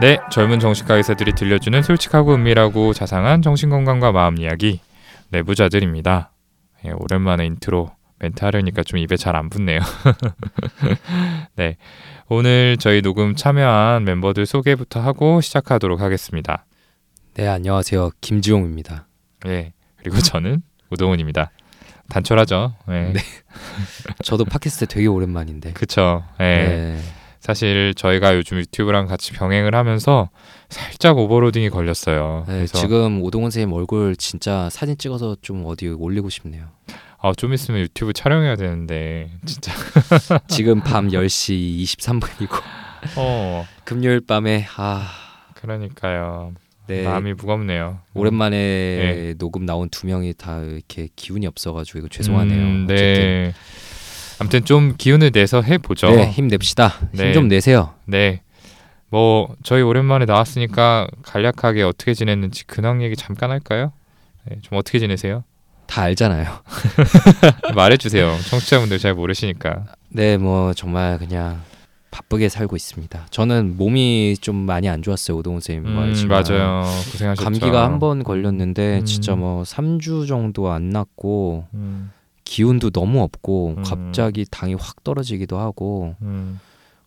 네, 젊은 정신과 의사들이 들려주는 솔직하고 은밀하고 자상한 정신건강과 마음 이야기 내부자들입니다. 예, 오랜만에 인트로 멘트 하려니까 좀 입에 잘 안 붙네요. 네, 오늘 저희 녹음 참여한 멤버들 소개부터 하고 시작하도록 하겠습니다. 네, 안녕하세요. 김지용입니다. 예, 그리고 저는 우동훈입니다. 단촐하죠. 예. 네. 저도 팟캐스트 되게 오랜만인데. 그쵸. 예. 네. 사실 저희가 요즘 유튜브랑 같이 병행을 하면서 살짝 오버로딩이 걸렸어요. 네, 그래서 지금 오동훈 선생님 얼굴 진짜 사진 찍어서 좀 어디 올리고 싶네요. 아, 좀 있으면 유튜브 촬영해야 되는데 진짜 지금 밤 10시 23분이고 어 금요일 밤에 아, 그러니까요. 네. 마음이 무겁네요. 오랜만에 네. 녹음 나온 두 명이 다 이렇게 기운이 없어 가지고 이거 죄송하네요. 음, 네. 아무튼 좀 기운을 내서 해 보죠. 네, 힘냅시다. 네. 힘좀 내세요. 네. 뭐 저희 오랜만에 나왔으니까 간략하게 어떻게 지냈는지 근황 얘기 잠깐 할까요? 네, 좀 어떻게 지내세요? 다 알잖아요. 말해주세요. 청취자분들 잘 모르시니까. 네, 뭐 정말 그냥 바쁘게 살고 있습니다. 저는 몸이 좀 많이 안 좋았어요. 오동훈 선생님 뭐 음. 맞아요. 고생하셨죠. 감기가 한 번 걸렸는데 음. 진짜 뭐 3주 정도 안 낫고 음, 기운도 너무 없고 음. 갑자기 당이 확 떨어지기도 하고 음,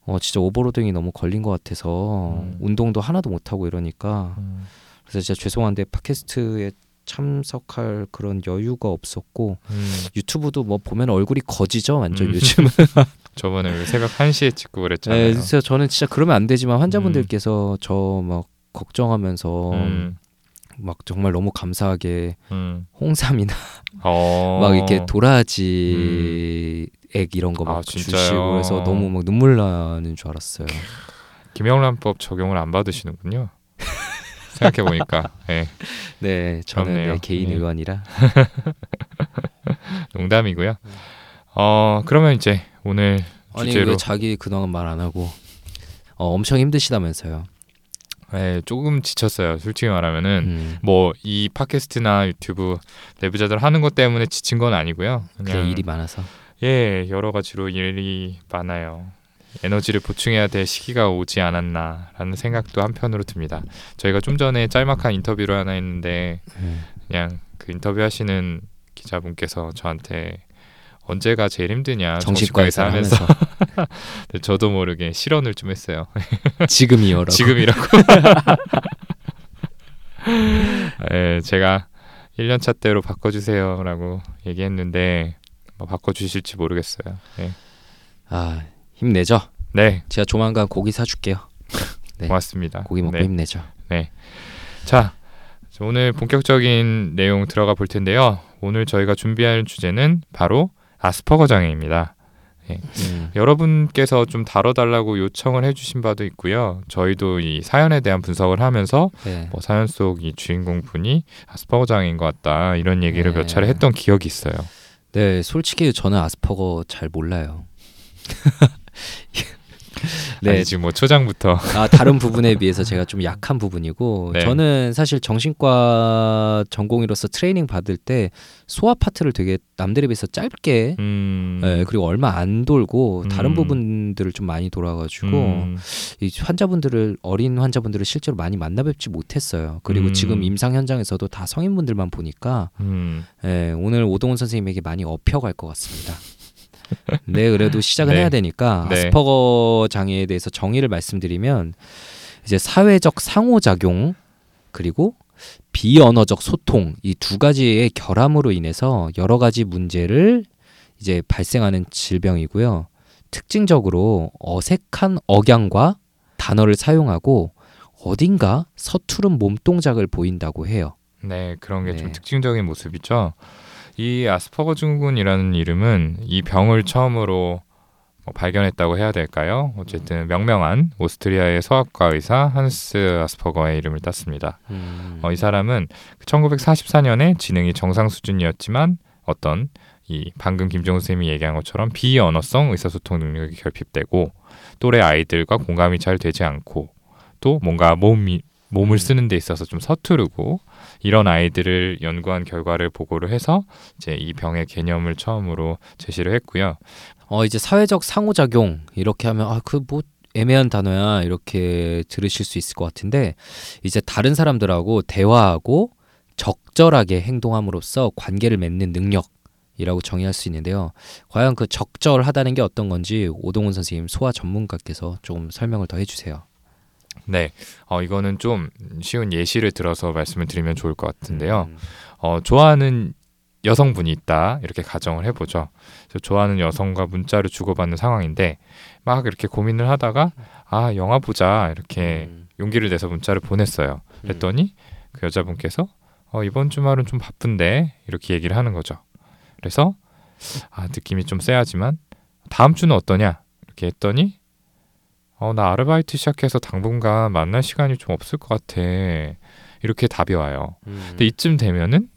어 진짜 오버로딩이 너무 걸린 것 같아서 음. 운동도 하나도 못 하고 이러니까 음, 그래서 진짜 죄송한데 팟캐스트에 참석할 그런 여유가 없었고 음. 유튜브도 뭐 보면 얼굴이 거지죠 완전 음. 요즘은 저번에 왜 새벽 1시에 찍고 그랬잖아요. 네, 그래서 저는 진짜 그러면 안 되지만 환자분들께서 저막 걱정하면서 음, 막 정말 너무 감사하게 음. 홍삼이나 어. 막 이렇게 도라지 액 이런 거막 아? 주시고 해서 너무 막 눈물 나는 줄 알았어요. 김영란법 적용을 안 받으시는군요. 생각해 보니까 예, 네, 저는. 네, 개인 예. 의원이라. 농담이고요. 어 그러면 이제 오늘 아니 주제로 왜 자기 근황은 말안 하고 어, 엄청 힘드시다면서요. 예, 조금 지쳤어요. 솔직히 말하면은 음, 뭐이 팟캐스트나 유튜브 내부자들 하는 것 때문에 지친 건 아니고요. 그냥 일이 많아서. 예 여러 가지로 일이 많아요. 에너지를 보충해야 될 시기가 오지 않았나라는 생각도 한편으로 듭니다. 저희가 좀 전에 짤막한 인터뷰를 하나 했는데 음. 그냥 그 인터뷰 하시는 기자분께서 저한테 언제가 제일 힘드냐 정신과 정신과에서 하면서 하면서 근데 저도 모르게 실언을 좀 했어요. 지금이요라고. 지금이라고. 예, 제가 1년차 때로 바꿔주세요라고 얘기했는데 뭐 바꿔주실지 모르겠어요. 예. 아 힘내죠. 네, 제가 조만간 고기 사줄게요. 네. 고맙습니다. 고기 먹고 네. 힘내죠. 자, 오늘 본격적인 내용 들어가 볼 텐데요. 오늘 저희가 준비할 주제는 바로 아스퍼거 장애입니다. 음, 여러분께서 좀 다뤄달라고 요청을 해주신 바도 있고요. 저희도 이 사연에 대한 분석을 하면서 네. 뭐 사연 속 이 주인공 분이 아스퍼거 장애인 것 같다 이런 얘기를 네. 몇 차례 했던 기억이 있어요. 네, 솔직히 저는 아스퍼거 잘 몰라요. 네. 네, 아니, 지금 뭐 초장부터 아, 다른 부분에 비해서 제가 좀 약한 부분이고 네. 저는 사실 정신과 전공의로서 트레이닝 받을 때 소아 파트를 되게 남들에 비해서 짧게 음, 네, 그리고 얼마 안 돌고 다른 음. 부분들을 좀 많이 돌아가지고 음, 이 환자분들을 어린 환자분들을 실제로 많이 만나뵙지 못했어요. 그리고 음. 지금 임상 현장에서도 다 성인분들만 보니까 음, 예, 오늘 오동훈 선생님에게 많이 업혀갈 것 같습니다. 네, 그래도 시작은 네. 해야 되니까 네. 아스퍼거 장애에 대해서 정의를 말씀드리면 이제 사회적 상호작용 그리고 비언어적 소통 이 두 가지의 결함으로 인해서 여러 가지 문제를 이제 발생하는 질병이고요. 특징적으로 어색한 억양과 단어를 사용하고 어딘가 서투른 몸 동작을 보인다고 해요. 네 그런 게좀 네. 특징적인 모습이죠. 이 아스퍼거 증후군이라는 이름은 이 병을 처음으로 뭐 발견했다고 해야 될까요? 어쨌든 명명한 오스트리아의 소아과 의사 한스 아스퍼거의 이름을 땄습니다. 음. 어, 이 사람은 1944년에 지능이 정상 수준이었지만 어떤 이 방금 김정우 선생님이 얘기한 것처럼 비언어성 의사소통 능력이 결핍되고 또래 아이들과 공감이 잘 되지 않고 또 뭔가 몸이 몸을 음. 쓰는 데 있어서 좀 서투르고 이런 아이들을 연구한 결과를 보고를 해서 이제 이 병의 개념을 처음으로 제시를 했고요. 어 이제 사회적 상호작용 이렇게 하면 아 그 뭐 애매한 단어야 이렇게 들으실 수 있을 것 같은데 이제 다른 사람들하고 대화하고 적절하게 행동함으로써 관계를 맺는 능력 이라고 정의할 수 있는데요. 과연 그 적절하다는 게 어떤 건지 오동훈 선생님 소아 전문가께서 좀 설명을 더 해주세요. 네, 어, 이거는 좀 쉬운 예시를 들어서 말씀을 드리면 좋을 것 같은데요. 음, 어, 좋아하는 여성분이 있다 이렇게 가정을 해보죠. 좋아하는 여성과 문자를 주고받는 상황인데 막 이렇게 고민을 하다가 아 영화 보자 이렇게 음, 용기를 내서 문자를 보냈어요. 그랬더니 그 여자분께서 어, 이번 주말은 좀 바쁜데 이렇게 얘기를 하는 거죠. 그래서 아 느낌이 좀 쎄하지만 다음 주는 어떠냐 이렇게 했더니 어, 나 아르바이트 시작해서 당분간 만날 시간이 좀 없을 것 같아 이렇게 답이 와요. 음, 근데 이쯤 되면은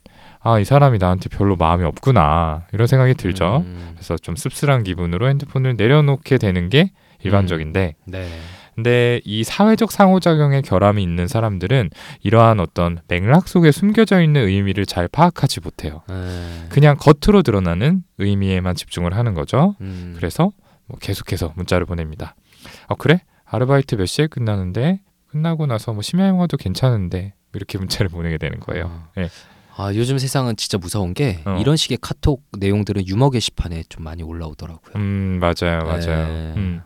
아 이 사람이 나한테 별로 마음이 없구나 이런 생각이 들죠. 음, 그래서 좀 씁쓸한 기분으로 핸드폰을 내려놓게 되는 게 일반적인데 네. 근데 이 사회적 상호작용의 결함이 있는 사람들은 이러한 어떤 맥락 속에 숨겨져 있는 의미를 잘 파악하지 못해요. 네. 그냥 겉으로 드러나는 의미에만 집중을 하는 거죠. 음, 그래서 뭐 계속해서 문자를 보냅니다. 어 그래? 아르바이트 몇 시에 끝나는데 끝나고 나서 뭐 심야 영화도 괜찮은데 이렇게 문자를 보내게 되는 거예요. 어. 네. 아 요즘 세상은 진짜 무서운 게 어. 이런 식의 카톡 내용들은 유머 게시판에 좀 많이 올라오더라고요. 음 맞아요, 맞아요. 네. 음.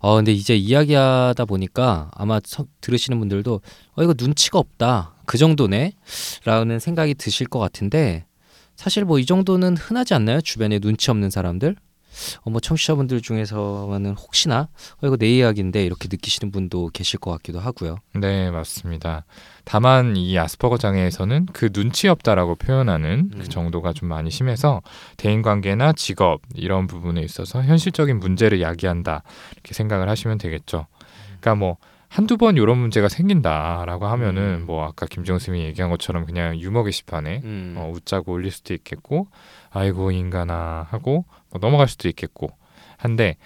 어 근데 이제 이야기하다 보니까 아마 서- 들으시는 분들도 어 이거 눈치가 없다 그 정도네라는 생각이 드실 것 같은데 사실 뭐 이 정도는 흔하지 않나요 주변에 눈치 없는 사람들 어 뭐 청취자분들 중에서는 혹시나 어 이거 내 이야기인데 이렇게 느끼시는 분도 계실 것 같기도 하고요. 네, 맞습니다. 다만 이 아스퍼거 장애에서는 그 눈치 없다라고 표현하는 음. 그 정도가 좀 많이 심해서 대인 관계나 직업 이런 부분에 있어서 현실적인 문제를 야기한다 이렇게 생각을 하시면 되겠죠. 그러니까 뭐 한두 번 이런 문제가 생긴다라고 하면은 음. 뭐 아까 김정 쌤이 얘기한 것처럼 그냥 유머 게시판에 음. 어, 웃자고 올릴 수도 있겠고 아이고 인간아 하고 뭐 넘어갈 수도 있겠고 한데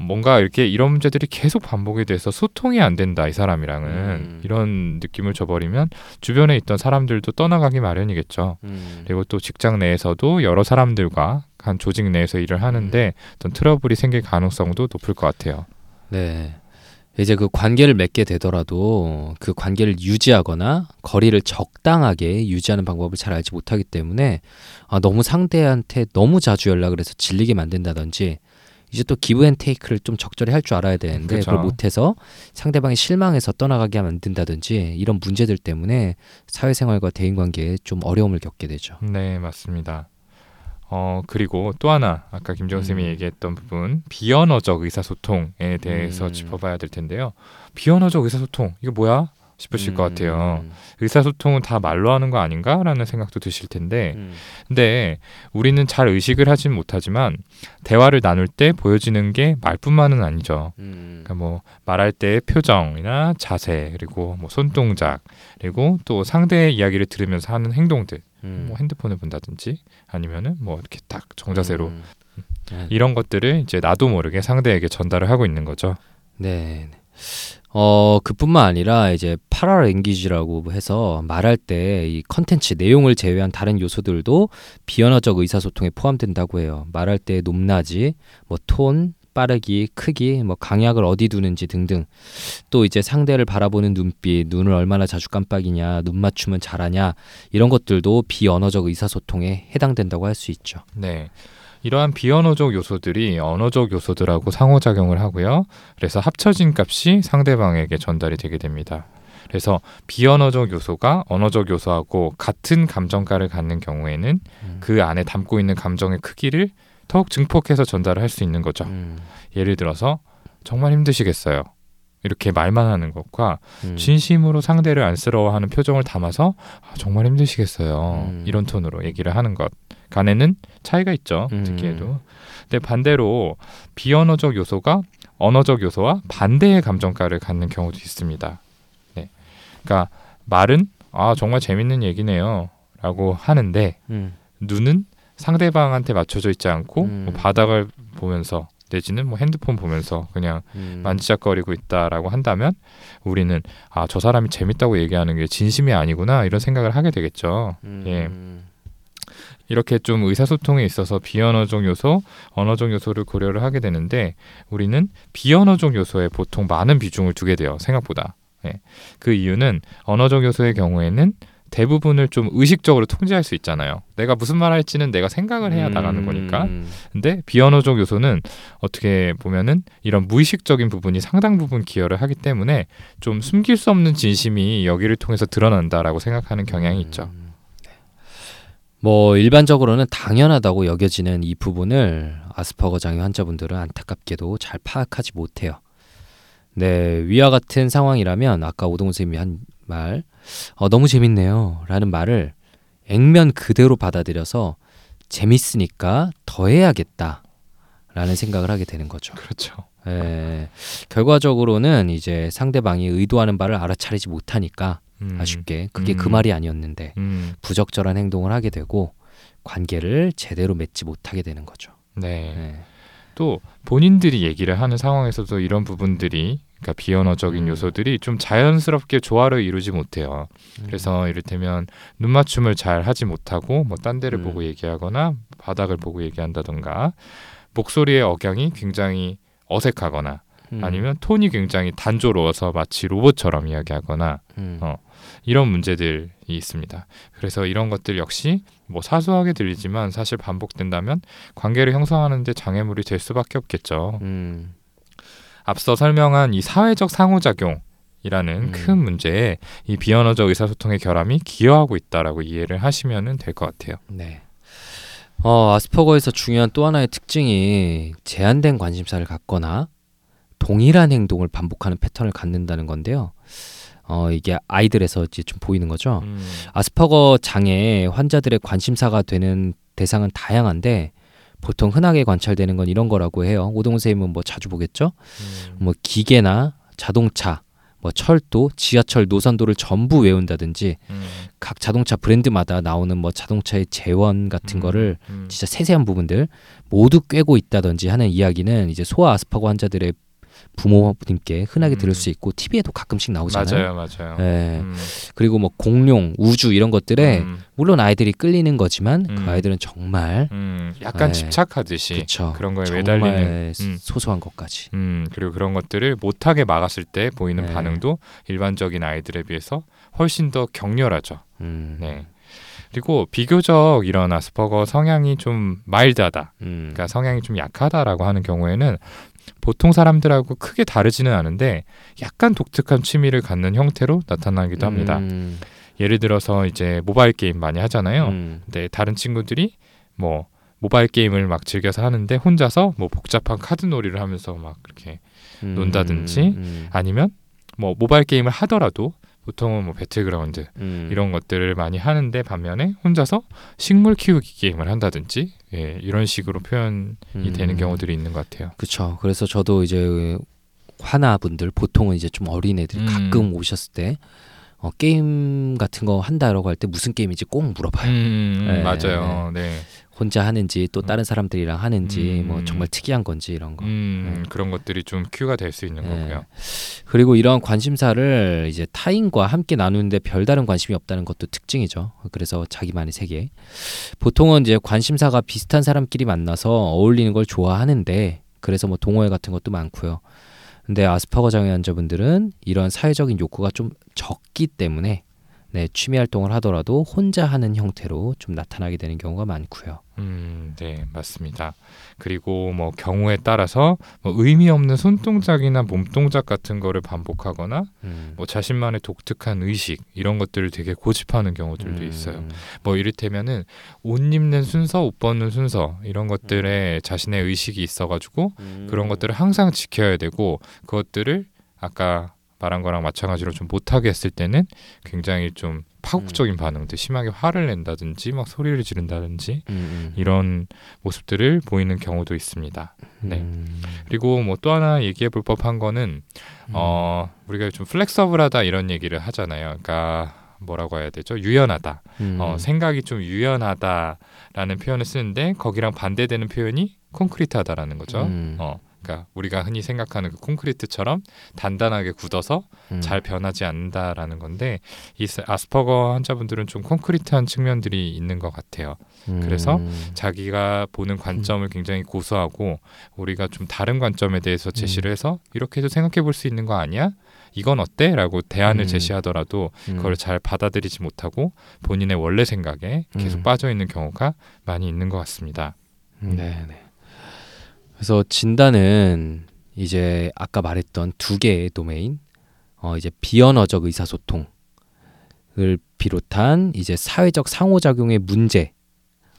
뭔가 이렇게 이런 문제들이 계속 반복이 돼서 소통이 안 된다 이 사람이랑은 음. 이런 느낌을 줘버리면 주변에 있던 사람들도 떠나가기 마련이겠죠. 음. 그리고 또 직장 내에서도 여러 사람들과 한 조직 내에서 일을 하는데 어떤 트러블이 생길 가능성도 높을 것 같아요. 네. 이제 그 관계를 맺게 되더라도 그 관계를 유지하거나 거리를 적당하게 유지하는 방법을 잘 알지 못하기 때문에 아, 너무 상대한테 너무 자주 연락을 해서 질리게 만든다든지 이제 또 give and take를 좀 적절히 할 줄 알아야 되는데 그쵸. 그걸 못해서 상대방이 실망해서 떠나가게 만든다든지 이런 문제들 때문에 사회생활과 대인관계에 좀 어려움을 겪게 되죠. 네, 맞습니다. 어 그리고 또 하나 아까 김정은 쌤이 음. 얘기했던 부분 비언어적 의사소통에 대해서 음. 짚어봐야 될 텐데요. 비언어적 의사소통 이거 뭐야 싶으실 것 같아요. 음. 의사소통은 다 말로 하는 거 아닌가라는 생각도 드실 텐데 음. 근데 우리는 잘 의식을 하진 못하지만 대화를 나눌 때 보여지는 게 말뿐만은 아니죠. 음. 그러니까 뭐 말할 때의 표정이나 자세 그리고 뭐 손동작 그리고 또 상대의 이야기를 들으면서 하는 행동들 음. 뭐 핸드폰을 본다든지 아니면은 뭐 이렇게 딱 정자세로 음. 네. 이런 것들을 이제 나도 모르게 상대에게 전달을 하고 있는 거죠. 네. 어, 그뿐만 아니라 이제 파라랭귀지라고 해서 말할 때 이 컨텐츠 내용을 제외한 다른 요소들도 비언어적 의사소통에 포함된다고 해요. 말할 때 높낮이, 뭐 톤, 빠르기, 크기, 뭐 강약을 어디 두는지 등등. 또 이제 상대를 바라보는 눈빛, 눈을 얼마나 자주 깜빡이냐, 눈 맞춤은 잘하냐 이런 것들도 비언어적 의사소통에 해당된다고 할 수 있죠. 네. 이러한 비언어적 요소들이 언어적 요소들하고 상호작용을 하고요. 그래서 합쳐진 값이 상대방에게 전달이 되게 됩니다. 그래서 비언어적 요소가 언어적 요소하고 같은 감정가를 갖는 경우에는 음. 그 안에 담고 있는 감정의 크기를 더욱 증폭해서 전달을 할 수 있는 거죠. 음. 예를 들어서 정말 힘드시겠어요. 이렇게 말만 하는 것과 음. 진심으로 상대를 안쓰러워하는 표정을 담아서 아, 정말 힘드시겠어요. 음. 이런 톤으로 얘기를 하는 것 간에는 차이가 있죠. 음. 듣기에도. 근데 반대로 비언어적 요소가 언어적 요소와 반대의 감정가를 갖는 경우도 있습니다. 네. 그러니까 말은 아 정말 재밌는 얘기네요라고 하는데 음. 눈은 상대방한테 맞춰져 있지 않고 음. 뭐 바닥을 보면서 내지는 뭐 핸드폰 보면서 그냥 음. 만지작거리고 있다라고 한다면 우리는 아 저 사람이 재밌다고 얘기하는 게 진심이 아니구나 이런 생각을 하게 되겠죠. 음. 예. 이렇게 좀 의사소통에 있어서 비언어적 요소, 언어적 요소를 고려를 하게 되는데 우리는 비언어적 요소에 보통 많은 비중을 두게 돼요. 생각보다. 예. 그 이유는 언어적 요소의 경우에는 대부분을 좀 의식적으로 통제할 수 있잖아요. 내가 무슨 말 할지는 내가 생각을 해야 나가는 거니까. 음. 근데 비언어적 요소는 어떻게 보면은 이런 무의식적인 부분이 상당 부분 기여를 하기 때문에 좀 숨길 수 없는 진심이 여기를 통해서 드러난다라고 생각하는 경향이 있죠. 음. 뭐 일반적으로는 당연하다고 여겨지는 이 부분을 아스퍼거 장애 환자분들은 안타깝게도 잘 파악하지 못해요. 네, 위와 같은 상황이라면 아까 오동훈 선생님이 한 말, 어, 너무 재밌네요. 라는 말을 액면 그대로 받아들여서 재밌으니까 더 해야겠다. 라는 생각을 하게 되는 거죠. 그렇죠. 예, 결과적으로는 이제 상대방이 의도하는 바를 알아차리지 못하니까 음, 아쉽게 그게 그 음. 말이 아니었는데 음, 부적절한 행동을 하게 되고 관계를 제대로 맺지 못하게 되는 거죠. 네. 예. 또 본인들이 얘기를 하는 상황에서도 이런 부분들이 그러니까 비언어적인 음. 요소들이 좀 자연스럽게 조화를 이루지 못해요. 그래서 이를테면 눈 맞춤을 잘 하지 못하고 뭐 딴 데를 음. 보고 얘기하거나 바닥을 보고 얘기한다던가 목소리의 억양이 굉장히 어색하거나 음, 아니면 톤이 굉장히 단조로워서 마치 로봇처럼 이야기하거나 음, 어, 이런 문제들이 있습니다. 그래서 이런 것들 역시 뭐 사소하게 들리지만 사실 반복된다면 관계를 형성하는데 장애물이 될 수밖에 없겠죠. 음, 앞서 설명한 이 사회적 상호작용 이라는 음. 큰 문제에 이 비언어적 의사소통의 결함이 기여하고 있다라고 이해를 하시면 될 것 같아요. 네. 어, 아스퍼거에서 중요한 또 하나의 특징이 제한된 관심사를 갖거나 동일한 행동을 반복하는 패턴을 갖는다는 건데요. 어, 이게 아이들에서 이제 좀 보이는 거죠. 음, 아스퍼거 장애 환자들의 관심사가 되는 대상은 다양한데 보통 흔하게 관찰되는 건 이런 거라고 해요. 오동훈 선생님은 뭐 자주 보겠죠? 음, 뭐 기계나 자동차, 뭐 철도, 지하철 노선도를 전부 외운다든지 음, 각 자동차 브랜드마다 나오는 뭐 자동차의 재원 같은 음, 거를 음, 진짜 세세한 부분들 모두 꿰고 있다든지 하는 이야기는 이제 소아 아스퍼거 환자들의 부모님께 흔하게 들을 음. 수 있고 TV에도 가끔씩 나오잖아요. 맞아요, 맞아요. 예. 음, 그리고 뭐 공룡, 우주 이런 것들에 음, 물론 아이들이 끌리는 거지만 음. 그 아이들은 정말 음, 약간 네. 집착하듯이 그쵸. 그런 거에 매달리는 음. 소소한 것까지. 음, 그리고 그런 것들을 못하게 막았을 때 보이는 네. 반응도 일반적인 아이들에 비해서 훨씬 더 격렬하죠. 음. 네. 그리고 비교적 이런 아스퍼거 성향이 좀 마일드하다. 음. 그러니까 성향이 좀 약하다라고 하는 경우에는 보통 사람들하고 크게 다르지는 않은데 약간 독특한 취미를 갖는 형태로 나타나기도 합니다. 음. 예를 들어서 이제 모바일 게임 많이 하잖아요. 음. 근데 다른 친구들이 뭐 모바일 게임을 막 즐겨서 하는데 혼자서 뭐 복잡한 카드 놀이를 하면서 막 그렇게 음. 논다든지 음. 아니면 뭐 모바일 게임을 하더라도 보통은 뭐 배틀그라운드 음. 이런 것들을 많이 하는데 반면에 혼자서 식물 키우기 게임을 한다든지 예, 이런 식으로 표현이 음. 되는 경우들이 있는 것 같아요. 그렇죠. 그래서 저도 이제 화나 분들 보통은 이제 좀 어린 애들이 음. 가끔 오셨을 때 어, 게임 같은 거 한다라고 할 때 무슨 게임인지 꼭 물어봐요. 음, 네, 맞아요. 네. 혼자 하는지 또 다른 사람들이랑 하는지 음. 뭐 정말 특이한 건지 이런 거. 음, 그런 것들이 좀 큐가 될 수 있는 네. 거고요. 그리고 이러한 관심사를 이제 타인과 함께 나누는데 별다른 관심이 없다는 것도 특징이죠. 그래서 자기만의 세계. 보통은 이제 관심사가 비슷한 사람끼리 만나서 어울리는 걸 좋아하는데 그래서 뭐 동호회 같은 것도 많고요. 근데 아스퍼거 장애 환자분들은 이런 사회적인 욕구가 좀 적기 때문에 네, 취미 활동을 하더라도 혼자 하는 형태로 좀 나타나게 되는 경우가 많고요. 음, 네, 맞습니다. 그리고 뭐 경우에 따라서 뭐 의미 없는 손 동작이나 몸 동작 같은 거를 반복하거나 음. 뭐 자신만의 독특한 의식 이런 것들을 되게 고집하는 경우들도 있어요. 음. 뭐 이를테면은 옷 입는 순서, 옷 벗는 순서 이런 것들에 자신의 의식이 있어 가지고 음. 그런 것들을 항상 지켜야 되고 그것들을 아까 말한 거랑 마찬가지로 좀 못하게 했을 때는 굉장히 좀 파국적인 반응들 심하게 화를 낸다든지 막 소리를 지른다든지 음, 음. 이런 모습들을 보이는 경우도 있습니다. 네. 음. 그리고 뭐 또 하나 얘기해 볼 법한 거는 어 우리가 좀 플렉서블하다 이런 얘기를 하잖아요. 그러니까 뭐라고 해야 되죠? 유연하다. 음. 어, 생각이 좀 유연하다라는 표현을 쓰는데 거기랑 반대되는 표현이 콘크리트하다라는 거죠. 음. 어, 그러니까 우리가 흔히 생각하는 그 콘크리트처럼 단단하게 굳어서 음. 잘 변하지 않는다라는 건데 이 스- 아스퍼거 환자분들은 좀 콘크리트한 측면들이 있는 것 같아요. 그래서 음. 자기가 보는 관점을 굉장히 고수하고 우리가 좀 다른 관점에 대해서 제시를 해서 이렇게도 생각해 볼 수 있는 거 아니야? 이건 어때? 라고 대안을 음. 제시하더라도 음. 그걸 잘 받아들이지 못하고 본인의 원래 생각에 계속 음. 빠져 있는 경우가 많이 있는 것 같습니다. 네, 네. 그래서 진단은 이제 아까 말했던 두 개의 도메인, 어 이제 비언어적 의사소통을 비롯한 이제 사회적 상호작용의 문제,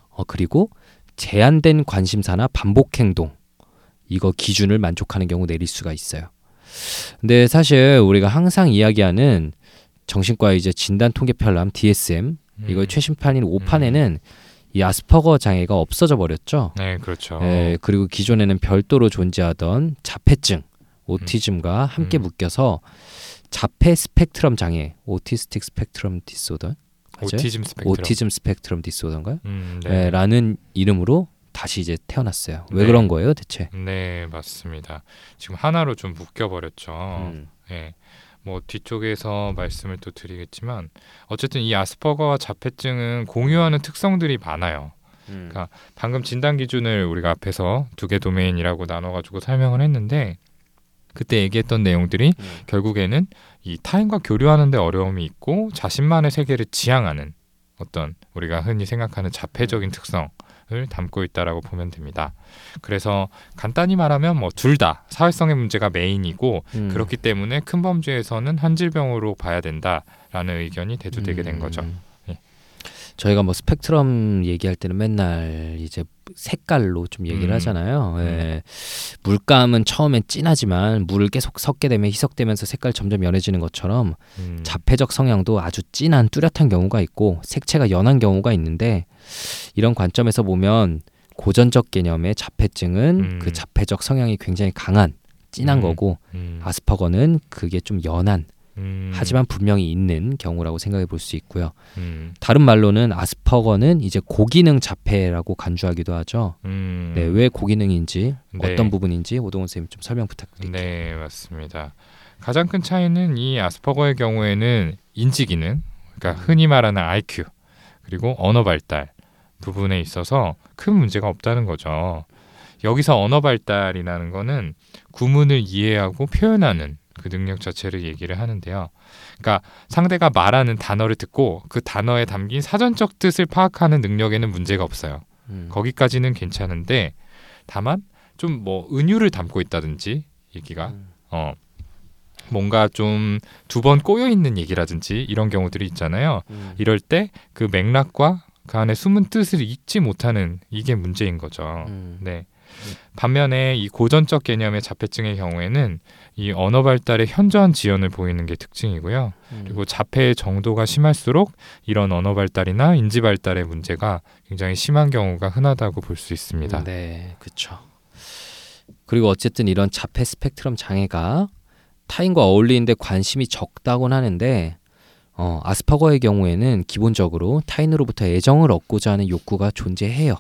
어 그리고 제한된 관심사나 반복 행동 이거 기준을 만족하는 경우 내릴 수가 있어요. 근데 사실 우리가 항상 이야기하는 정신과 이제 진단 통계 편람 DSM 이거 음. 최신판인 5판에는 이 아스퍼거 장애가 없어져 버렸죠. 네, 그렇죠. 예, 그리고 기존에는 별도로 존재하던 자폐증, autism과 함께 음. 묶여서 자폐 스펙트럼 장애, autistic spectrum disorder? Autism spectrum. Autism spectrum disorder인가요? 음, 예, 네. 라는 이름으로 다시 이제 태어났어요. 왜 네. 그런 거예요, 대체? 네, 맞습니다. 지금 하나로 좀 묶여 버렸죠. 음. 예. 뭐 뒤쪽에서 말씀을 또 드리겠지만 어쨌든 이 아스퍼거와 자폐증은 공유하는 특성들이 많아요. 음. 그러니까 방금 진단 기준을 우리가 앞에서 두 개 도메인이라고 나눠가지고 설명을 했는데 그때 얘기했던 내용들이 음. 결국에는 이 타인과 교류하는데 어려움이 있고 자신만의 세계를 지향하는 어떤 우리가 흔히 생각하는 자폐적인 특성 을 담고 있다라고 보면 됩니다. 그래서 간단히 말하면 뭐 둘 다 사회성의 문제가 메인이고 음. 그렇기 때문에 큰 범죄에서는 한 질병으로 봐야 된다라는 의견이 대두되게 된 거죠. 음. 예. 저희가 뭐 스펙트럼 얘기할 때는 맨날 이제 색깔로 좀 얘기를 음. 하잖아요. 예. 물감은 처음엔 진하지만 물을 계속 섞게 되면 희석되면서 색깔 점점 연해지는 것처럼 음, 자폐적 성향도 아주 진한 뚜렷한 경우가 있고 색채가 연한 경우가 있는데 이런 관점에서 보면 고전적 개념의 자폐증은 음. 그 자폐적 성향이 굉장히 강한 진한 음. 거고 음, 아스퍼거는 그게 좀 연한 음, 하지만 분명히 있는 경우라고 생각해 볼 수 있고요. 음, 다른 말로는 아스퍼거는 이제 고기능 자폐라고 간주하기도 하죠. 음, 네, 왜 고기능인지 네. 어떤 부분인지 오동원 선생님 좀 설명 부탁드릴게요. 네, 맞습니다. 가장 큰 차이는 이 아스퍼거의 경우에는 인지 기능, 그러니까 흔히 말하는 IQ 그리고 언어 발달 부분에 있어서 큰 문제가 없다는 거죠. 여기서 언어 발달이라는 거는 구문을 이해하고 표현하는 그 능력 자체를 얘기를 하는데요. 그러니까 상대가 말하는 단어를 듣고 그 단어에 담긴 사전적 뜻을 파악하는 능력에는 문제가 없어요. 음. 거기까지는 괜찮은데 다만 좀 뭐 은유를 담고 있다든지 얘기가 음. 어 뭔가 좀 두 번 꼬여 있는 얘기라든지 이런 경우들이 있잖아요. 음. 이럴 때 그 맥락과 그 안에 숨은 뜻을 잊지 못하는 이게 문제인 거죠. 음. 네. 반면에 이 고전적 개념의 자폐증의 경우에는 이 언어 발달의 현저한 지연을 보이는 게 특징이고요. 음. 그리고 자폐의 정도가 심할수록 이런 언어 발달이나 인지 발달의 문제가 굉장히 심한 경우가 흔하다고 볼 수 있습니다. 네, 그렇죠. 그리고 어쨌든 이런 자폐 스펙트럼 장애가 타인과 어울리는데 관심이 적다곤 하는데 어, 아스퍼거의 경우에는 기본적으로 타인으로부터 애정을 얻고자 하는 욕구가 존재해요.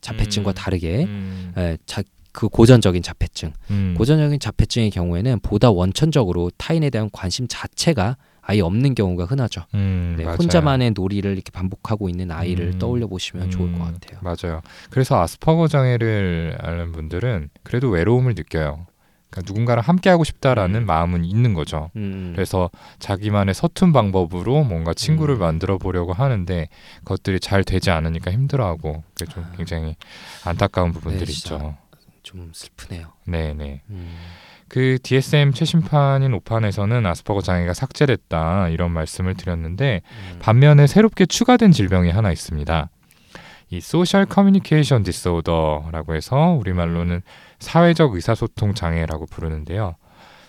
자폐증과 음. 다르게 음, 예, 자, 그 고전적인 자폐증, 음, 고전적인 자폐증의 경우에는 보다 원천적으로 타인에 대한 관심 자체가 아예 없는 경우가 흔하죠. 음, 네. 혼자만의 놀이를 이렇게 반복하고 있는 아이를 음. 떠올려 보시면 좋을 것 음, 같아요. 맞아요. 그래서 아스퍼거 장애를 앓는 분들은 그래도 외로움을 느껴요. 그러니까 누군가랑 함께 하고 싶다라는 음. 마음은 있는 거죠. 음. 그래서 자기만의 서툰 방법으로 뭔가 친구를 음. 만들어 보려고 하는데 그것들이 잘 되지 않으니까 힘들어하고 그게 좀 아. 굉장히 안타까운 부분들이 네. 있죠. 좀 슬프네요. 네, 네. 음. 그 DSM 최신판인 5판에서는 아스퍼거 장애가 삭제됐다 이런 말씀을 드렸는데 음. 반면에 새롭게 추가된 질병이 하나 있습니다. 이 social communication disorder라고 해서 우리말로는 사회적 의사소통 장애라고 부르는데요.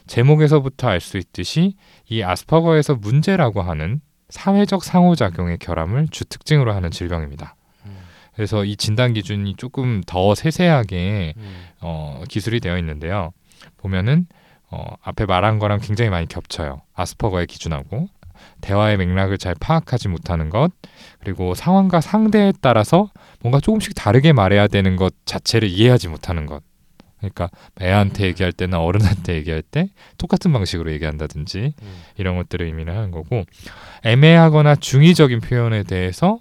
제목에서부터 알 수 있듯이 이 아스퍼거에서 문제라고 하는 사회적 상호작용의 결함을 주특징으로 하는 질병입니다. 음. 그래서 이 진단 기준이 조금 더 세세하게 음. 어, 기술이 되어 있는데요. 보면은 어, 앞에 말한 거랑 굉장히 많이 겹쳐요. 아스퍼거의 기준하고 대화의 맥락을 잘 파악하지 못하는 것, 그리고 상황과 상대에 따라서 뭔가 조금씩 다르게 말해야 되는 것 자체를 이해하지 못하는 것. 그러니까 애한테 음. 얘기할 때나 어른한테 얘기할 때 똑같은 방식으로 얘기한다든지 음. 이런 것들을 의미를 하는 거고 애매하거나 중의적인 표현에 대해서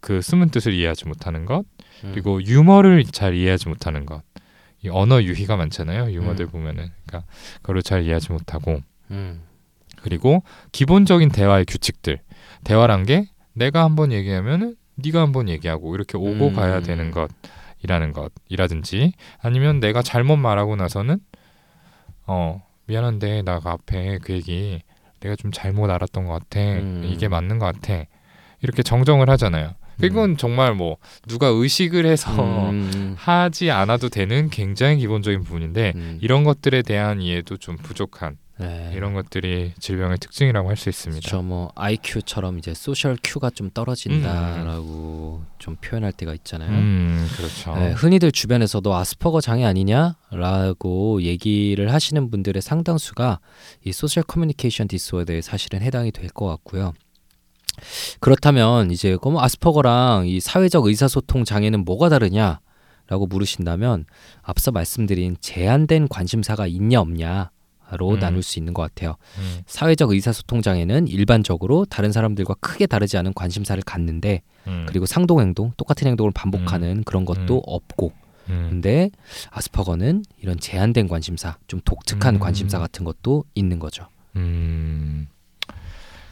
그 숨은 뜻을 이해하지 못하는 것 음. 그리고 유머를 잘 이해하지 못하는 것. 이 언어 유희가 많잖아요. 유머들 음. 보면은 그러니까 그걸 잘 이해하지 못하고 음. 그리고 기본적인 대화의 규칙들. 대화란 게 내가 한번 얘기하면은 네가 한번 얘기하고 이렇게 오고 음. 가야 되는 것 이라는 것이라든지 아니면 내가 잘못 말하고 나서는 어 미안한데 나 앞에 그 얘기 내가 좀 잘못 알았던 것 같아. 음. 이게 맞는 것 같아. 이렇게 정정을 하잖아요. 이건 정말 뭐 누가 의식을 해서 음. 하지 않아도 되는 굉장히 기본적인 부분인데 음. 이런 것들에 대한 이해도 좀 부족한 네. 이런 것들이 질병의 특징이라고 할 수 있습니다. 저뭐 IQ처럼 이제 social Q가 좀 떨어진다라고 좀 표현할 때가 있잖아요. 음, 그렇죠. 네, 흔히들 주변에서도 아스퍼거 장애 아니냐라고 얘기를 하시는 분들의 상당수가 이 social communication disorder에 사실은 해당이 될 것 같고요. 그렇다면 이제 그럼 아스퍼거랑 이 사회적 의사소통 장애는 뭐가 다르냐 라고 물으신다면 앞서 말씀드린 제한된 관심사가 있냐 없냐 로 음. 나눌 수 있는 것 같아요. 음, 사회적 의사소통 장애는 일반적으로 다른 사람들과 크게 다르지 않은 관심사를 갖는데 음, 그리고 상동 행동, 똑같은 행동을 반복하는 그런 것도 음. 없고 음, 근데 아스퍼거는 이런 제한된 관심사, 좀 독특한 음. 관심사 같은 것도 있는 거죠. 음,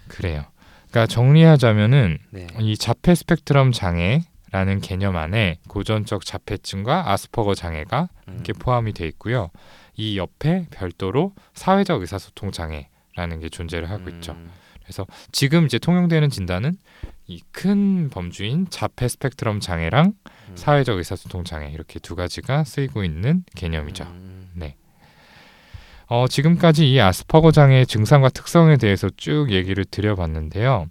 그래요. 그러니까 정리하자면은 네. 이 자폐 스펙트럼 장애라는 개념 안에 고전적 자폐증과 아스퍼거 장애가 이렇게 포함이 돼 있고요. 이 옆에 별도로 사회적 의사소통 장애라는 게 존재를 하고 있죠. 음. 지금 이제 통용되는 진단은 이 큰 범주인 자폐 스펙트럼 장애랑 음. 사회적 의사소통 장애 이렇게 두 가지가 쓰이고 있는 개념이죠. 음. 어, 지금까지 이 아스퍼거 장애의 증상과 특성에 대해서 쭉 얘기를 드려봤는데요.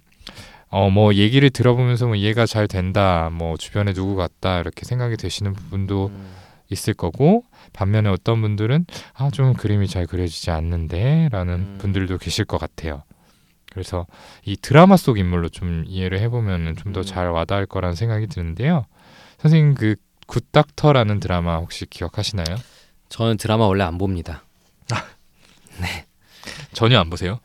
어, 뭐 얘기를 들어보면서 뭐 이해가 잘 된다, 뭐 주변에 누구 같다 이렇게 생각이 되시는 부분도 음. 있을 거고 반면에 어떤 분들은 아 좀 그림이 잘 그려지지 않는데라는 음. 분들도 계실 것 같아요. 그래서 이 드라마 속 인물로 좀 이해를 해보면 좀더 음. 잘 와닿을 거라는 생각이 드는데요. 선생님 그 굿닥터라는 드라마 혹시 기억하시나요? 저는 드라마 원래 안 봅니다. 전혀 안 보세요?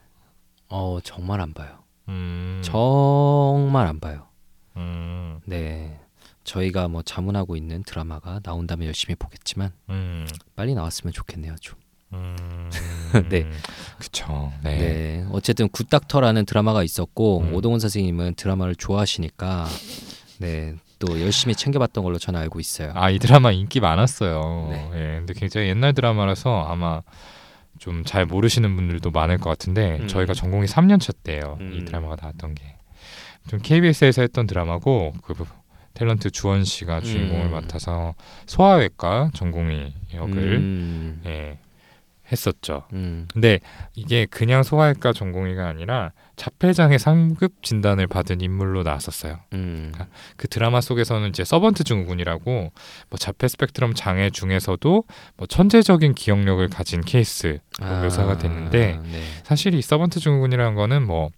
어 정말 안 봐요. 음, 정말 안 봐요. 음, 네. 저희가 뭐 자문하고 있는 드라마가 나온다면 열심히 보겠지만 음, 빨리 나왔으면 좋겠네요, 좀. 음, 네. 그쵸. 네. 네. 어쨌든 굿닥터라는 드라마가 있었고 음. 오동훈 선생님은 드라마를 좋아하시니까 네. 또 열심히 챙겨봤던 걸로 저는 알고 있어요. 아 이 드라마 인기 많았어요. 네. 예, 근데 굉장히 옛날 드라마라서 아마 좀 잘 모르시는 분들도 많을 것 같은데 음. 저희가 전공이 3년 차 때예요. 이 음. 드라마가 나왔던 게. 좀 KBS에서 했던 드라마고 그 탤런트 주원 씨가 주인공을 음. 맡아서 소아외과 전공의 역을 음. 예, 했었죠. 음. 근데 이게 그냥 소아외과 전공의가 아니라 자폐장애 상급 진단을 받은 인물로 나왔었어요. 음. 그 드라마 속에서는 이제 서번트 증후군이라고 뭐 자폐 스펙트럼 장애 중에서도 뭐 천재적인 기억력을 가진 케이스로 묘사가 됐는데 네. 사실 이 서번트 증후군이라는 거는 뭐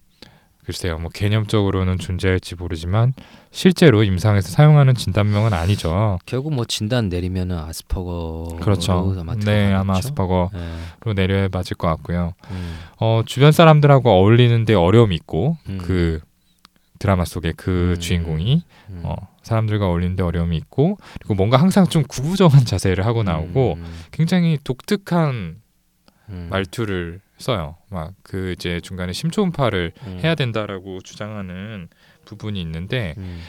글쎄요 뭐 개념적으로는 존재할지 모르지만 실제로 임상에서 사용하는 진단명은 아니죠. 결국 뭐 진단 내리면은 아스퍼거 그렇죠. 네 아마 아스퍼거로 네. 내려야 맞을 것 같고요. 음. 어 주변 사람들하고 어울리는데 어려움이 있고 음. 그 드라마 속의 그 음. 주인공이 음. 어, 사람들과 어울리는데 어려움이 있고 그리고 뭔가 항상 좀 구부정한 자세를 하고 나오고 음. 굉장히 독특한 음. 말투를 써요. 막 그 이제 중간에 심초음파를 음. 해야 된다라고 주장하는 부분이 있는데 음.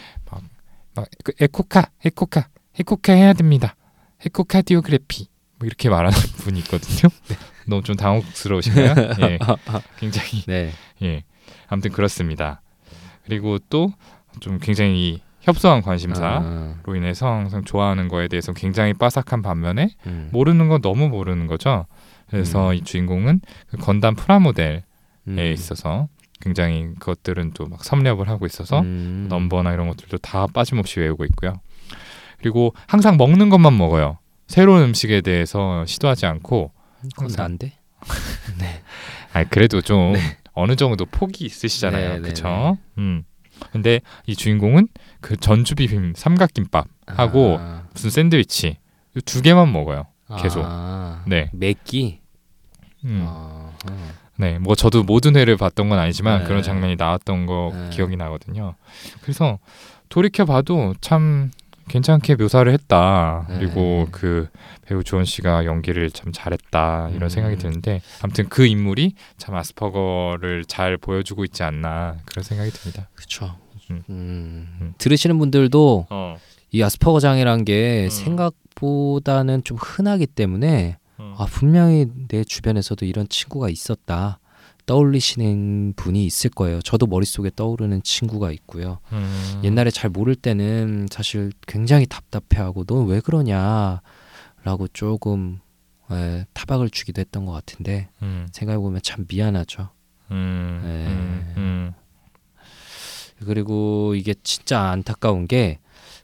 막그 에코카 에코카 에코카 해야 됩니다. 에코카디오그래피 뭐 이렇게 말하는 분이 있거든요. 너무 좀 당혹스러우신가요? 예, 굉장히 네. 예, 아무튼 그렇습니다. 그리고 또 좀 굉장히 협소한 관심사로 아, 인해서 항상 좋아하는 거에 대해서 굉장히 빠삭한 반면에 음. 모르는 건 너무 모르는 거죠. 그래서 음. 이 주인공은 그 건담 프라모델에 음. 있어서 굉장히 그것들은 또 막 섭렵을 하고 있어서 음. 넘버나 이런 것들도 다 빠짐없이 외우고 있고요. 그리고 항상 먹는 것만 먹어요. 새로운 음식에 대해서 시도하지 않고 그건 항상- 난데. 네. 아니 그래도 좀 어느 정도 폭이 있으시잖아요. 네, 네, 그렇죠? 음. 근데 이 주인공은 그 전주 비빔 삼각김밥 하고 아, 무슨 샌드위치 이두 개만 먹어요. 계속. 아, 네. 맥기. 음. 아, 아. 네, 뭐 저도 모든 회를 봤던 건 아니지만 네. 그런 장면이 나왔던 거 네. 기억이 나거든요. 그래서 돌이켜 봐도 참 괜찮게 묘사를 했다. 네. 그리고 그 배우 주원 씨가 연기를 참 잘했다 이런 음. 생각이 드는데 아무튼 그 인물이 참 아스퍼거를 잘 보여주고 있지 않나 그런 생각이 듭니다. 그렇죠. 음. 음. 음. 들으시는 분들도 어. 이 아스퍼거 장애란 게 음. 생각보다는 좀 흔하기 때문에 어. 아 분명히 내 주변에서도 이런 친구가 있었다 떠올리시는 분이 있을 거예요. 저도 머릿속에 떠오르는 친구가 있고요. 음. 옛날에 잘 모를 때는 사실 굉장히 답답해하고 넌 왜 그러냐라고 조금 예, 타박을 주기도 했던 것 같은데 음. 생각해 보면 참 미안하죠. 음. 네. 음. 음. 그리고 이게 진짜 안타까운 게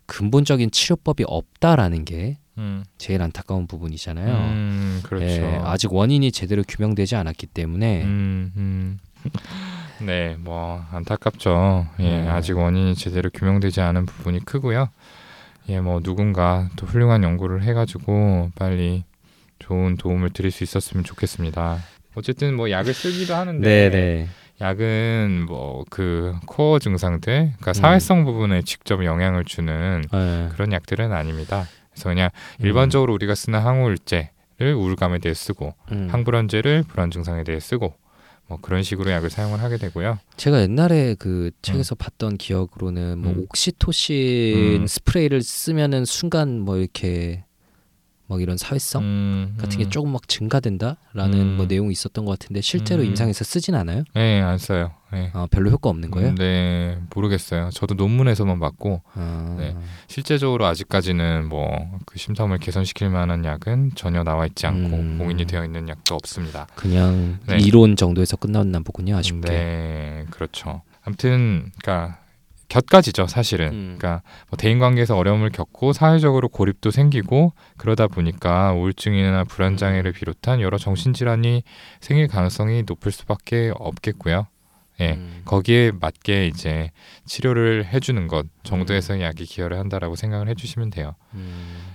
근본적인 치료법이 없다라는 게 음. 제일 안타까운 부분이잖아요. 음. 그렇죠. 예, 아직 원인이 제대로 규명되지 않았기 때문에 음, 음. 네, 뭐 안타깝죠. 예, 음. 아직 원인이 제대로 규명되지 않은 부분이 크고요. 예, 뭐 누군가 또 훌륭한 연구를 해가지고 빨리 좋은 도움을 드릴 수 있었으면 좋겠습니다. 어쨌든 뭐 약을 쓰기도 하는데 네네. 약은 뭐 그 코어 증상들, 그러니까 음. 사회성 부분에 직접 영향을 주는 예. 그런 약들은 아닙니다. 그래서 그냥 음. 일반적으로 우리가 쓰는 항우울제를 우울감에 대해 쓰고 음. 항불안제를 불안 증상에 대해 쓰고 뭐 그런 식으로 약을 사용을 하게 되고요. 제가 옛날에 그 책에서 봤던 기억으로는 뭐 음. 옥시토신 음. 스프레이를 쓰면은 순간 뭐 이렇게 막 이런 사회성 음, 같은 게 음. 조금 막 증가된다라는 음. 뭐 내용이 있었던 것 같은데 실제로 음. 임상에서 쓰진 않아요? 네, 안 써요. 네. 아, 별로 효과 없는 거예요? 음, 네, 모르겠어요. 저도 논문에서만 봤고 아, 네. 실제적으로 아직까지는 뭐 그 심사을 개선시킬 만한 약은 전혀 나와 있지 않고 음. 공인이 되어 있는 약도 없습니다. 그냥 네. 이론 정도에서 끝났나 보군요. 아쉽게. 네, 그렇죠. 아무튼 그러니까 곁가지죠, 사실은. 음. 그러니까 뭐 대인 관계에서 어려움을 겪고 사회적으로 고립도 생기고 그러다 보니까 우울증이나 불안 장애를 비롯한 여러 정신 질환이 생길 가능성이 높을 수밖에 없겠고요. 예. 음. 거기에 맞게 이제 치료를 해주는 것 정도에서 약이 기여를 한다라고 생각을 해주시면 돼요. 음.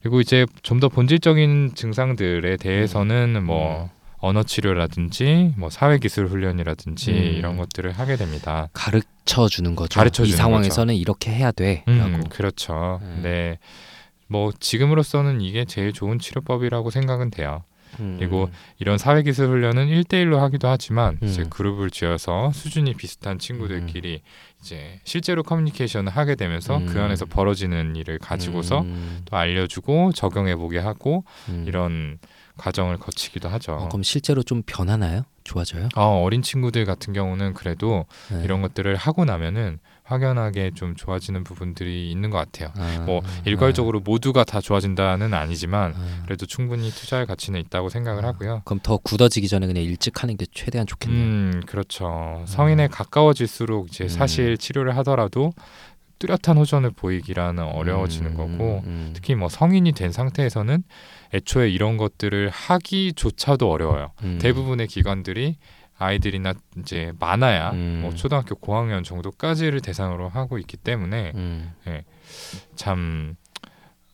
그리고 이제 좀 더 본질적인 증상들에 대해서는 뭐 음. 언어 치료라든지 뭐 사회 기술 훈련이라든지 음. 이런 것들을 하게 됩니다. 가르쳐 주는 거죠. 가르쳐 이 주는 상황에서는 이렇게 해야 돼라고. 음, 그렇죠. 네. 네. 뭐 지금으로서는 이게 제일 좋은 치료법이라고 생각은 돼요. 음. 그리고 이런 사회 기술 훈련은 1대1로 하기도 하지만 이제 음. 그룹을 지어서 수준이 비슷한 친구들끼리 이제 실제로 커뮤니케이션을 하게 되면서 음. 그 안에서 벌어지는 일을 가지고서 음. 또 알려주고 적용해 보게 하고 음. 이런 과정을 거치기도 하죠. 어, 그럼 실제로 좀 변하나요? 좋아져요? 어, 어린 친구들 같은 경우는 그래도 네. 이런 것들을 하고 나면은 확연하게 좀 좋아지는 부분들이 있는 것 같아요. 아, 뭐 일괄적으로 모두가 다 좋아진다는 아니지만 아. 그래도 충분히 투자할 가치는 있다고 생각을 하고요. 그럼 더 굳어지기 전에 그냥 일찍 하는 게 최대한 좋겠네요. 음, 그렇죠. 성인에 가까워질수록 이제 음. 사실 치료를 하더라도 뚜렷한 호전을 보이기라는 어려워지는 음, 거고 음. 특히 뭐 성인이 된 상태에서는 애초에 이런 것들을 하기조차도 어려워요. 음. 대부분의 기관들이 아이들이나 이제 많아야 음. 뭐 초등학교 고학년 정도까지를 대상으로 하고 있기 때문에 음. 참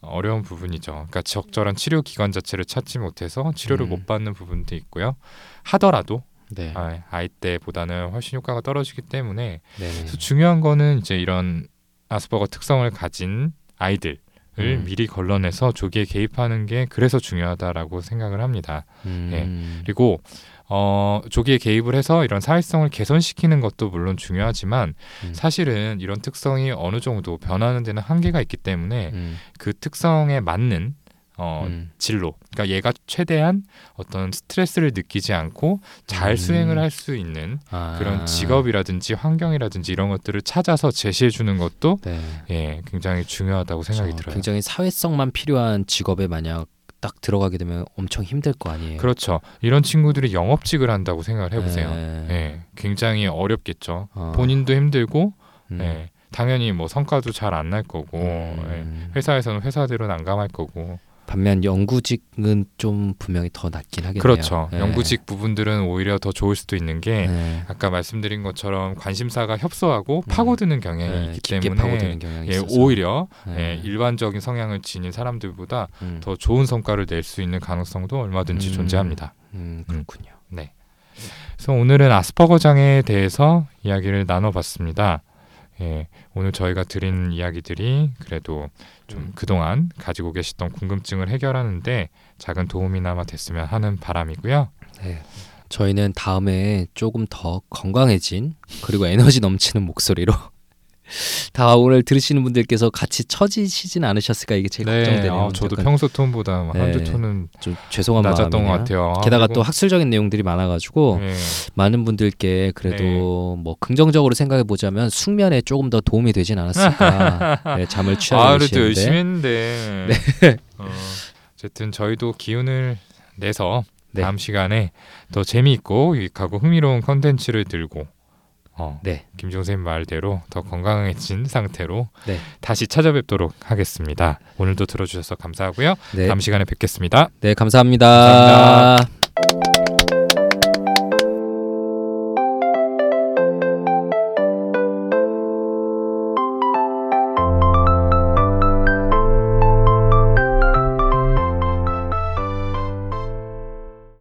어려운 부분이죠. 그러니까 적절한 치료 기관 자체를 찾지 못해서 치료를 음. 못 받는 부분도 있고요. 하더라도 네. 아, 아이 때보다는 훨씬 효과가 떨어지기 때문에 네. 그래서 중요한 거는 이제 이런 아스퍼거 특성을 가진 아이들을 음. 미리 걸러내서 조기에 개입하는 게 그래서 중요하다라고 생각을 합니다. 음. 그리고 어, 조기에 개입을 해서 이런 사회성을 개선시키는 것도 물론 중요하지만 음. 사실은 이런 특성이 어느 정도 변하는 데는 한계가 있기 때문에 음. 그 특성에 맞는 어, 음. 진로, 그러니까 얘가 최대한 어떤 스트레스를 느끼지 않고 잘 음. 수행을 할 수 있는 아. 그런 직업이라든지 환경이라든지 이런 것들을 찾아서 제시해 주는 것도 네. 예, 굉장히 중요하다고 생각이 그렇죠. 들어요. 굉장히 사회성만 필요한 직업에 만약 딱 들어가게 되면 엄청 힘들 거 아니에요. 그렇죠. 이런 친구들이 영업직을 한다고 생각을 해보세요. 네. 예, 굉장히 어렵겠죠. 어. 본인도 힘들고, 음. 예, 당연히 뭐 성과도 잘 안 날 거고, 예, 음. 회사에서는 회사대로 난감할 거고, 반면 영구직은 좀 분명히 더 낫긴 하겠네요. 그렇죠. 네. 영구직 부분들은 오히려 더 좋을 수도 있는 게 네. 아까 말씀드린 것처럼 관심사가 협소하고 파고드는 경향이 네, 있기 깊게 때문에 파고드는 경향이 예, 오히려 네. 예, 일반적인 성향을 지닌 사람들보다 음, 더 좋은 성과를 낼 수 있는 가능성도 얼마든지 음. 존재합니다. 음, 그렇군요. 네. 그래서 오늘은 아스퍼거 장애에 대해서 이야기를 나눠봤습니다. 예, 오늘 저희가 드린 이야기들이 그래도 좀 음. 그동안 가지고 계시던 궁금증을 해결하는데 작은 도움이나마 됐으면 하는 바람이고요. 네. 저희는 다음에 조금 더 건강해진 그리고 에너지 넘치는 목소리로 다 오늘 들으시는 분들께서 같이 처지시진 않으셨을까 이게 제일 걱정되네요. 아, 저도 약간 평소 톤보다 네. 한두 톤은 좀 죄송한 마음이네요. 같아요. 아, 게다가 그리고- 또 학술적인 내용들이 많아가지고 예, 많은 분들께 그래도 뭐 긍정적으로 생각해 보자면 숙면에 조금 더 도움이 되진 않았을까. 네, 잠을 취하고 아, 그래도 열심히 계시는데 했는데. 어, 어쨌든 저희도 기운을 내서 네. 다음 시간에 더 재미있고 유익하고 흥미로운 컨텐츠를 들고 어, 네, 김종 선생님 말대로 더 건강해진 상태로 네. 다시 찾아뵙도록 하겠습니다. 오늘도 들어주셔서 감사하고요. 네, 다음 시간에 뵙겠습니다. 네 감사합니다. 감사합니다.